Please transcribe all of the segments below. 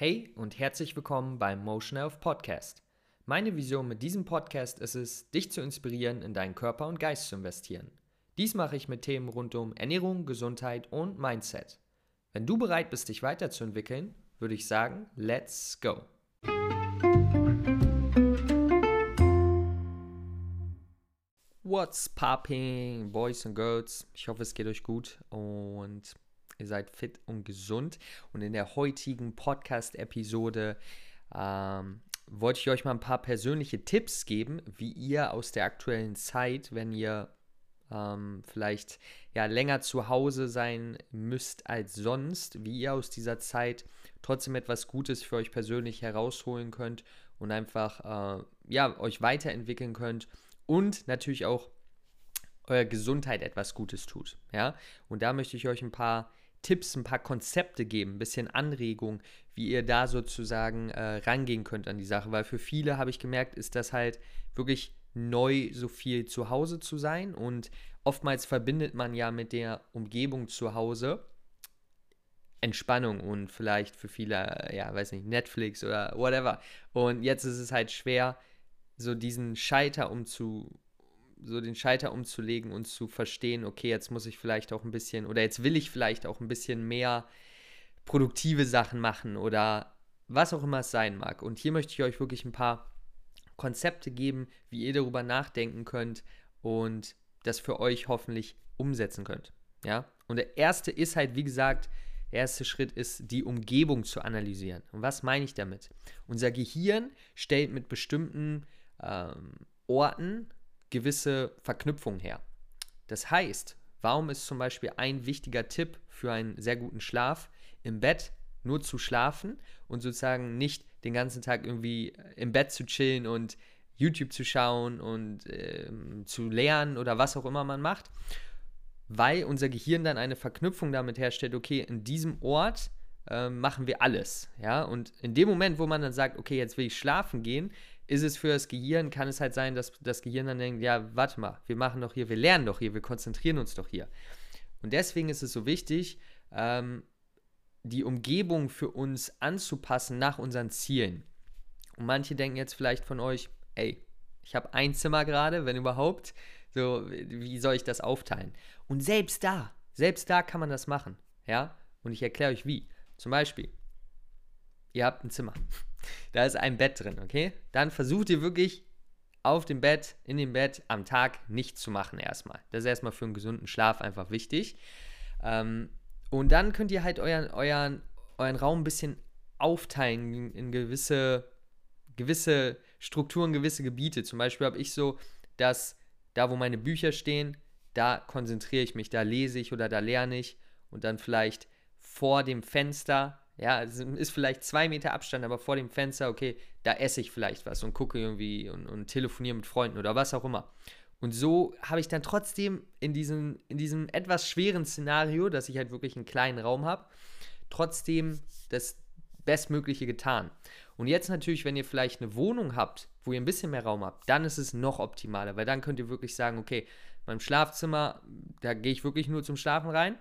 Hey und herzlich willkommen beim Motion Health Podcast. Meine Vision mit diesem Podcast ist es, dich zu inspirieren, in deinen Körper und Geist zu investieren. Dies mache ich mit Themen rund um Ernährung, Gesundheit und Mindset. Wenn du bereit bist, dich weiterzuentwickeln, würde ich sagen, let's go. What's popping, Boys and Girls? Ich hoffe, es geht euch gut und ihr seid fit und gesund. Und in der heutigen Podcast-Episode ähm, wollte ich euch mal ein paar persönliche Tipps geben, wie ihr aus der aktuellen Zeit, wenn ihr ähm, vielleicht ja länger zu Hause sein müsst als sonst, wie ihr aus dieser Zeit trotzdem etwas Gutes für euch persönlich herausholen könnt und einfach äh, ja euch weiterentwickeln könnt und natürlich auch eurer Gesundheit etwas Gutes tut. Ja, und da möchte ich euch ein paar Tipps, ein paar Konzepte geben, ein bisschen Anregung, wie ihr da sozusagen äh, rangehen könnt an die Sache. Weil für viele habe ich gemerkt, ist das halt wirklich neu, so viel zu Hause zu sein. Und oftmals verbindet man ja mit der Umgebung zu Hause Entspannung und vielleicht für viele, ja, weiß nicht, Netflix oder whatever. Und jetzt ist es halt schwer, so diesen Scheiter umzu, so den Schalter umzulegen und zu verstehen, okay, jetzt muss ich vielleicht auch ein bisschen oder jetzt will ich vielleicht auch ein bisschen mehr produktive Sachen machen oder was auch immer es sein mag. Und hier möchte ich euch wirklich ein paar Konzepte geben, wie ihr darüber nachdenken könnt und das für euch hoffentlich umsetzen könnt. Ja? Und der erste ist halt, wie gesagt, der erste Schritt ist, die Umgebung zu analysieren. Und was meine ich damit? Unser Gehirn stellt mit bestimmten ähm, Orten gewisse Verknüpfungen her. Das heißt, warum ist zum Beispiel ein wichtiger Tipp für einen sehr guten Schlaf, im Bett nur zu schlafen und sozusagen nicht den ganzen Tag irgendwie im Bett zu chillen und YouTube zu schauen und äh, zu lernen oder was auch immer man macht, weil unser Gehirn dann eine Verknüpfung damit herstellt, okay, in diesem Ort äh, machen wir alles, ja, und in dem Moment, wo man dann sagt, okay, jetzt will ich schlafen gehen, ist es für das Gehirn, kann es halt sein, dass das Gehirn dann denkt, ja, warte mal, wir machen doch hier, wir lernen doch hier, wir konzentrieren uns doch hier. Und deswegen ist es so wichtig, ähm, die Umgebung für uns anzupassen nach unseren Zielen. Und manche denken jetzt vielleicht von euch, ey, ich habe ein Zimmer gerade, wenn überhaupt. So, wie soll ich das aufteilen? Und selbst da, selbst da kann man das machen. Ja? Und ich erkläre euch wie. Zum Beispiel, ihr habt ein Zimmer. Da ist ein Bett drin, okay? Dann versucht ihr wirklich auf dem Bett, in dem Bett am Tag nichts zu machen erstmal. Das ist erstmal für einen gesunden Schlaf einfach wichtig. Ähm, und dann könnt ihr halt euren, euren, euren Raum ein bisschen aufteilen in gewisse, gewisse Strukturen, gewisse Gebiete. Zum Beispiel habe ich so, dass da, wo meine Bücher stehen, da konzentriere ich mich, da lese ich oder da lerne ich. Und dann vielleicht vor dem Fenster ja, es ist vielleicht zwei Meter Abstand, aber vor dem Fenster, okay, da esse ich vielleicht was und gucke irgendwie und, und telefoniere mit Freunden oder was auch immer. Und so habe ich dann trotzdem in diesem, in diesem etwas schweren Szenario, dass ich halt wirklich einen kleinen Raum habe, trotzdem das Bestmögliche getan. Und jetzt natürlich, wenn ihr vielleicht eine Wohnung habt, wo ihr ein bisschen mehr Raum habt, dann ist es noch optimaler, weil dann könnt ihr wirklich sagen, okay, mein Schlafzimmer, da gehe ich wirklich nur zum Schlafen rein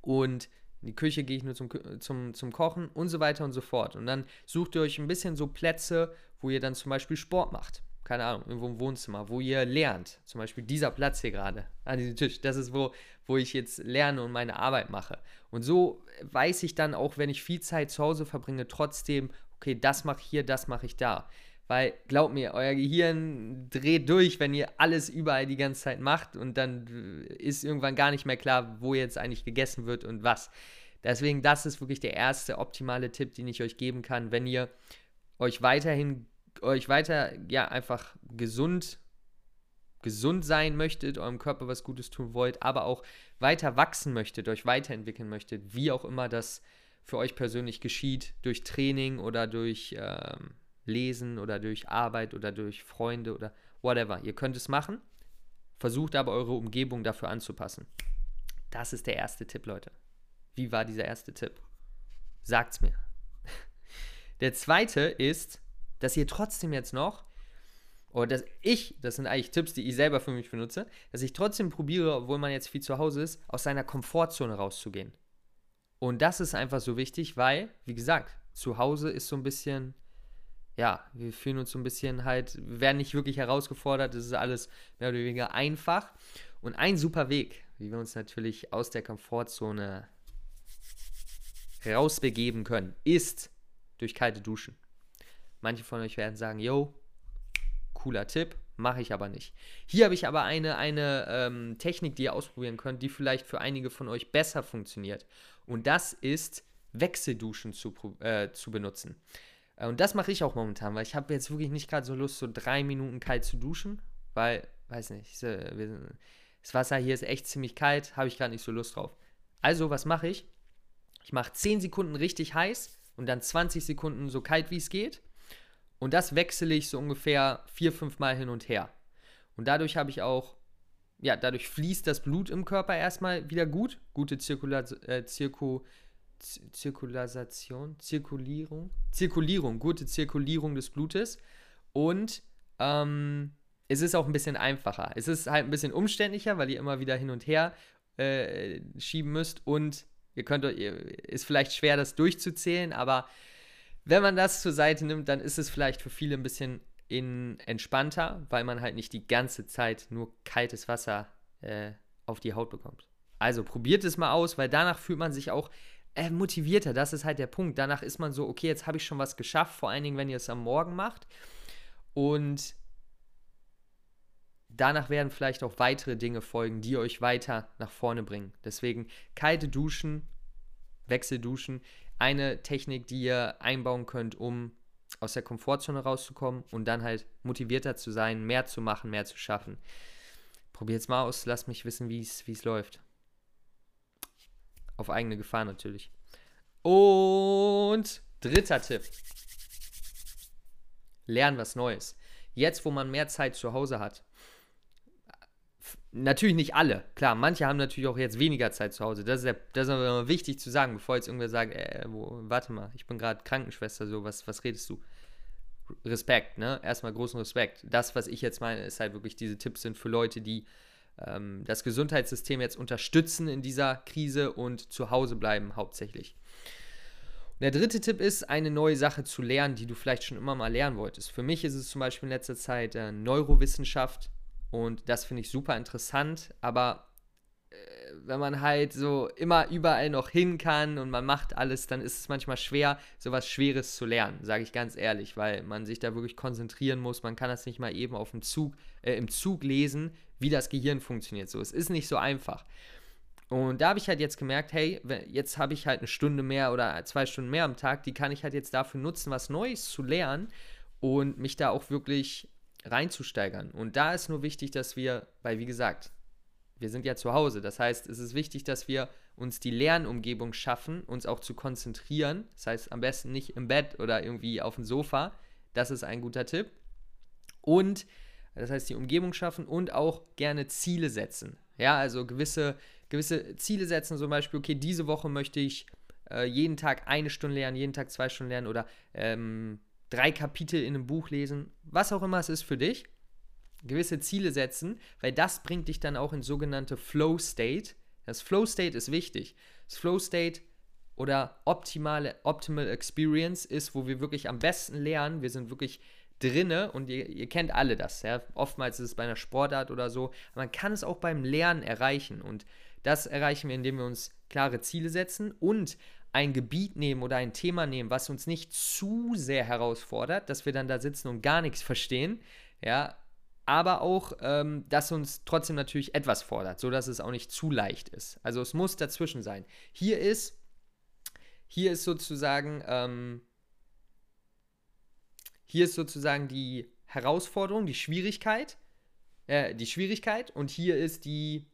und in die Küche gehe ich nur zum, zum, zum Kochen und so weiter und so fort. Und dann sucht ihr euch ein bisschen so Plätze, wo ihr dann zum Beispiel Sport macht. Keine Ahnung, irgendwo im Wohnzimmer, wo ihr lernt. Zum Beispiel dieser Platz hier gerade, an diesem Tisch. Das ist, wo, wo ich jetzt lerne und meine Arbeit mache. Und so weiß ich dann auch, wenn ich viel Zeit zu Hause verbringe, trotzdem, okay, das mache ich hier, das mache ich da. Weil, glaubt mir, euer Gehirn dreht durch, wenn ihr alles überall die ganze Zeit macht und dann ist irgendwann gar nicht mehr klar, wo jetzt eigentlich gegessen wird und was. Deswegen, das ist wirklich der erste optimale Tipp, den ich euch geben kann, wenn ihr euch weiterhin, euch weiter, ja, einfach gesund, gesund sein möchtet, eurem Körper was Gutes tun wollt, aber auch weiter wachsen möchtet, euch weiterentwickeln möchtet, wie auch immer das für euch persönlich geschieht, durch Training oder durch ähm, Lesen oder durch Arbeit oder durch Freunde oder whatever. Ihr könnt es machen, versucht aber eure Umgebung dafür anzupassen. Das ist der erste Tipp, Leute. Wie war dieser erste Tipp? Sagt's mir. Der zweite ist, dass ihr trotzdem jetzt noch, oder dass ich, das sind eigentlich Tipps, die ich selber für mich benutze, dass ich trotzdem probiere, obwohl man jetzt viel zu Hause ist, aus seiner Komfortzone rauszugehen. Und das ist einfach so wichtig, weil, wie gesagt, zu Hause ist so ein bisschen, ja, wir fühlen uns so ein bisschen halt, wir werden nicht wirklich herausgefordert, es ist alles mehr oder weniger einfach. Und ein super Weg, wie wir uns natürlich aus der Komfortzone rausbegeben können, ist durch kalte Duschen. Manche von euch werden sagen, yo, cooler Tipp, mache ich aber nicht. Hier habe ich aber eine, eine ähm, Technik, die ihr ausprobieren könnt, die vielleicht für einige von euch besser funktioniert. Und das ist Wechselduschen zu, äh, zu benutzen. Äh, und das mache ich auch momentan, weil ich habe jetzt wirklich nicht gerade so Lust, so drei Minuten kalt zu duschen, weil, weiß nicht, das Wasser hier ist echt ziemlich kalt, habe ich gerade nicht so Lust drauf. Also, was mache ich? Ich mache 10 Sekunden richtig heiß und dann 20 Sekunden so kalt wie es geht. Und das wechsle ich so ungefähr vier, fünf Mal hin und her. Und dadurch habe ich auch, ja, dadurch fließt das Blut im Körper erstmal wieder gut. Gute Zirkula äh, Zirku Zirkulasation, Zirkulierung, Zirkulierung, gute Zirkulierung des Blutes. Und ähm, es ist auch ein bisschen einfacher. Es ist halt ein bisschen umständlicher, weil ihr immer wieder hin und her äh, schieben müsst. Und ihr könnt, ist vielleicht schwer, das durchzuzählen, aber wenn man das zur Seite nimmt, dann ist es vielleicht für viele ein bisschen in, entspannter, weil man halt nicht die ganze Zeit nur kaltes Wasser äh, auf die Haut bekommt. Also probiert es mal aus, weil danach fühlt man sich auch äh, motivierter. Das ist halt der Punkt. Danach ist man so, okay, jetzt habe ich schon was geschafft, vor allen Dingen, wenn ihr es am Morgen macht. Und danach werden vielleicht auch weitere Dinge folgen, die euch weiter nach vorne bringen. Deswegen kalte Duschen, Wechselduschen eine Technik, die ihr einbauen könnt, um aus der Komfortzone rauszukommen und dann halt motivierter zu sein, mehr zu machen, mehr zu schaffen. Probiert es mal aus, lasst mich wissen, wie es läuft. Auf eigene Gefahr natürlich. Und dritter Tipp. Lernen was Neues. Jetzt, wo man mehr Zeit zu Hause hat, Natürlich nicht alle. Klar, manche haben natürlich auch jetzt weniger Zeit zu Hause. Das ist, der, das ist aber wichtig zu sagen, bevor jetzt irgendwer sagt, äh, wo, warte mal, ich bin gerade Krankenschwester, so, was, was redest du? Respekt, ne? Erstmal großen Respekt. Das, was ich jetzt meine, ist halt wirklich, diese Tipps sind für Leute, die ähm, das Gesundheitssystem jetzt unterstützen in dieser Krise und zu Hause bleiben hauptsächlich. Und der dritte Tipp ist, eine neue Sache zu lernen, die du vielleicht schon immer mal lernen wolltest. Für mich ist es zum Beispiel in letzter Zeit äh, Neurowissenschaft und das finde ich super interessant, aber äh, wenn man halt so immer überall noch hin kann und man macht alles, dann ist es manchmal schwer, sowas Schweres zu lernen, sage ich ganz ehrlich, weil man sich da wirklich konzentrieren muss. Man kann das nicht mal eben auf dem Zug, äh, im Zug lesen, wie das Gehirn funktioniert. So, es ist nicht so einfach. Und da habe ich halt jetzt gemerkt, hey, jetzt habe ich halt eine Stunde mehr oder zwei Stunden mehr am Tag, die kann ich halt jetzt dafür nutzen, was Neues zu lernen und mich da auch wirklich reinzusteigern. Und da ist nur wichtig, dass wir, weil wie gesagt, wir sind ja zu Hause. Das heißt, es ist wichtig, dass wir uns die Lernumgebung schaffen, uns auch zu konzentrieren. Das heißt, am besten nicht im Bett oder irgendwie auf dem Sofa. Das ist ein guter Tipp. Und das heißt, die Umgebung schaffen und auch gerne Ziele setzen. Ja, also gewisse, gewisse Ziele setzen, zum Beispiel, okay, diese Woche möchte ich äh, jeden Tag eine Stunde lernen, jeden Tag zwei Stunden lernen oder ähm, drei Kapitel in einem Buch lesen, was auch immer es ist für dich, gewisse Ziele setzen, weil das bringt dich dann auch in sogenannte Flow State. Das Flow State ist wichtig. Das Flow State oder optimale Optimal Experience ist, wo wir wirklich am besten lernen. Wir sind wirklich drinne und ihr, ihr kennt alle das. Ja? Oftmals ist es bei einer Sportart oder so. Aber man kann es auch beim Lernen erreichen und das erreichen wir, indem wir uns klare Ziele setzen und ein Gebiet nehmen oder ein Thema nehmen, was uns nicht zu sehr herausfordert, dass wir dann da sitzen und gar nichts verstehen, ja, aber auch, ähm, dass uns trotzdem natürlich etwas fordert, sodass es auch nicht zu leicht ist. Also es muss dazwischen sein. Hier ist, hier ist sozusagen, ähm, hier ist sozusagen die Herausforderung, die Schwierigkeit, äh, die Schwierigkeit und hier ist die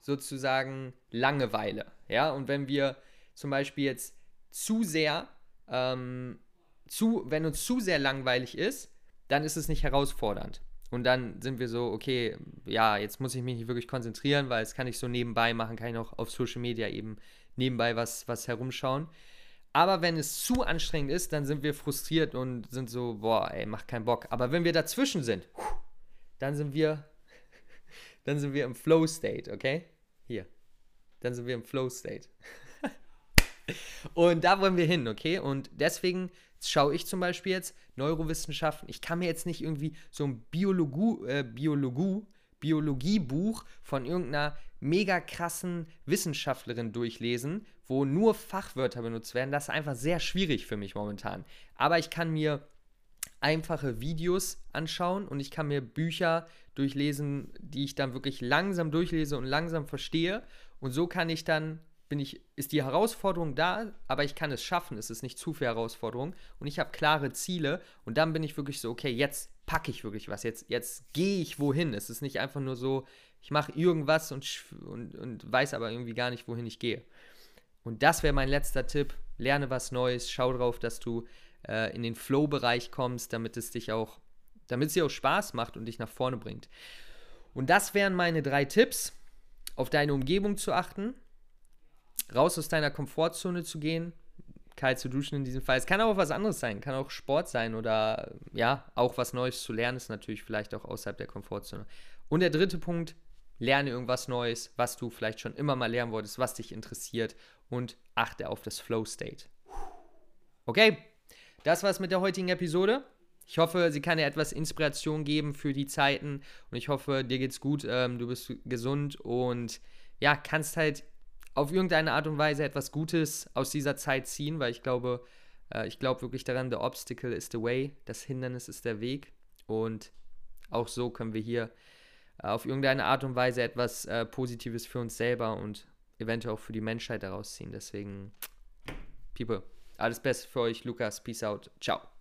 sozusagen Langeweile, ja, und wenn wir zum Beispiel jetzt zu sehr, ähm, zu, wenn uns zu sehr langweilig ist, dann ist es nicht herausfordernd. Und dann sind wir so, okay, ja, jetzt muss ich mich nicht wirklich konzentrieren, weil es kann ich so nebenbei machen, kann ich noch auf Social Media eben nebenbei was, was herumschauen. Aber wenn es zu anstrengend ist, dann sind wir frustriert und sind so, boah, ey, macht keinen Bock. Aber wenn wir dazwischen sind, dann sind wir, dann sind wir im Flow State, okay? Hier. Dann sind wir im Flow State. Und da wollen wir hin, okay? Und deswegen schaue ich zum Beispiel jetzt Neurowissenschaften. Ich kann mir jetzt nicht irgendwie so ein Biologie, äh, Biologie, Biologiebuch von irgendeiner mega krassen Wissenschaftlerin durchlesen, wo nur Fachwörter benutzt werden. Das ist einfach sehr schwierig für mich momentan. Aber ich kann mir einfache Videos anschauen und ich kann mir Bücher durchlesen, die ich dann wirklich langsam durchlese und langsam verstehe. Und so kann ich dann, bin ich, ist die Herausforderung da, aber ich kann es schaffen. Es ist nicht zu viel Herausforderung und ich habe klare Ziele und dann bin ich wirklich so, okay, jetzt packe ich wirklich was, jetzt, jetzt gehe ich wohin. Es ist nicht einfach nur so, ich mache irgendwas und, und, und weiß aber irgendwie gar nicht, wohin ich gehe. Und das wäre mein letzter Tipp. Lerne was Neues, schau drauf, dass du äh, in den Flow-Bereich kommst, damit es dich auch, damit es dir auch Spaß macht und dich nach vorne bringt. Und das wären meine drei Tipps, auf deine Umgebung zu achten, raus aus deiner Komfortzone zu gehen, kalt zu duschen in diesem Fall. Es kann auch was anderes sein, kann auch Sport sein oder ja, auch was Neues zu lernen ist natürlich vielleicht auch außerhalb der Komfortzone. Und der dritte Punkt, lerne irgendwas Neues, was du vielleicht schon immer mal lernen wolltest, was dich interessiert und achte auf das Flow State. Okay, das war's mit der heutigen Episode. Ich hoffe, sie kann dir etwas Inspiration geben für die Zeiten und ich hoffe, dir geht's gut, ähm, du bist gesund und ja, kannst halt auf irgendeine Art und Weise etwas Gutes aus dieser Zeit ziehen, weil ich glaube, äh, ich glaube wirklich daran, the obstacle is the way, das Hindernis ist der Weg und auch so können wir hier äh, auf irgendeine Art und Weise etwas äh, Positives für uns selber und eventuell auch für die Menschheit daraus ziehen. Deswegen, People, alles Beste für euch, Lukas, Peace out, ciao.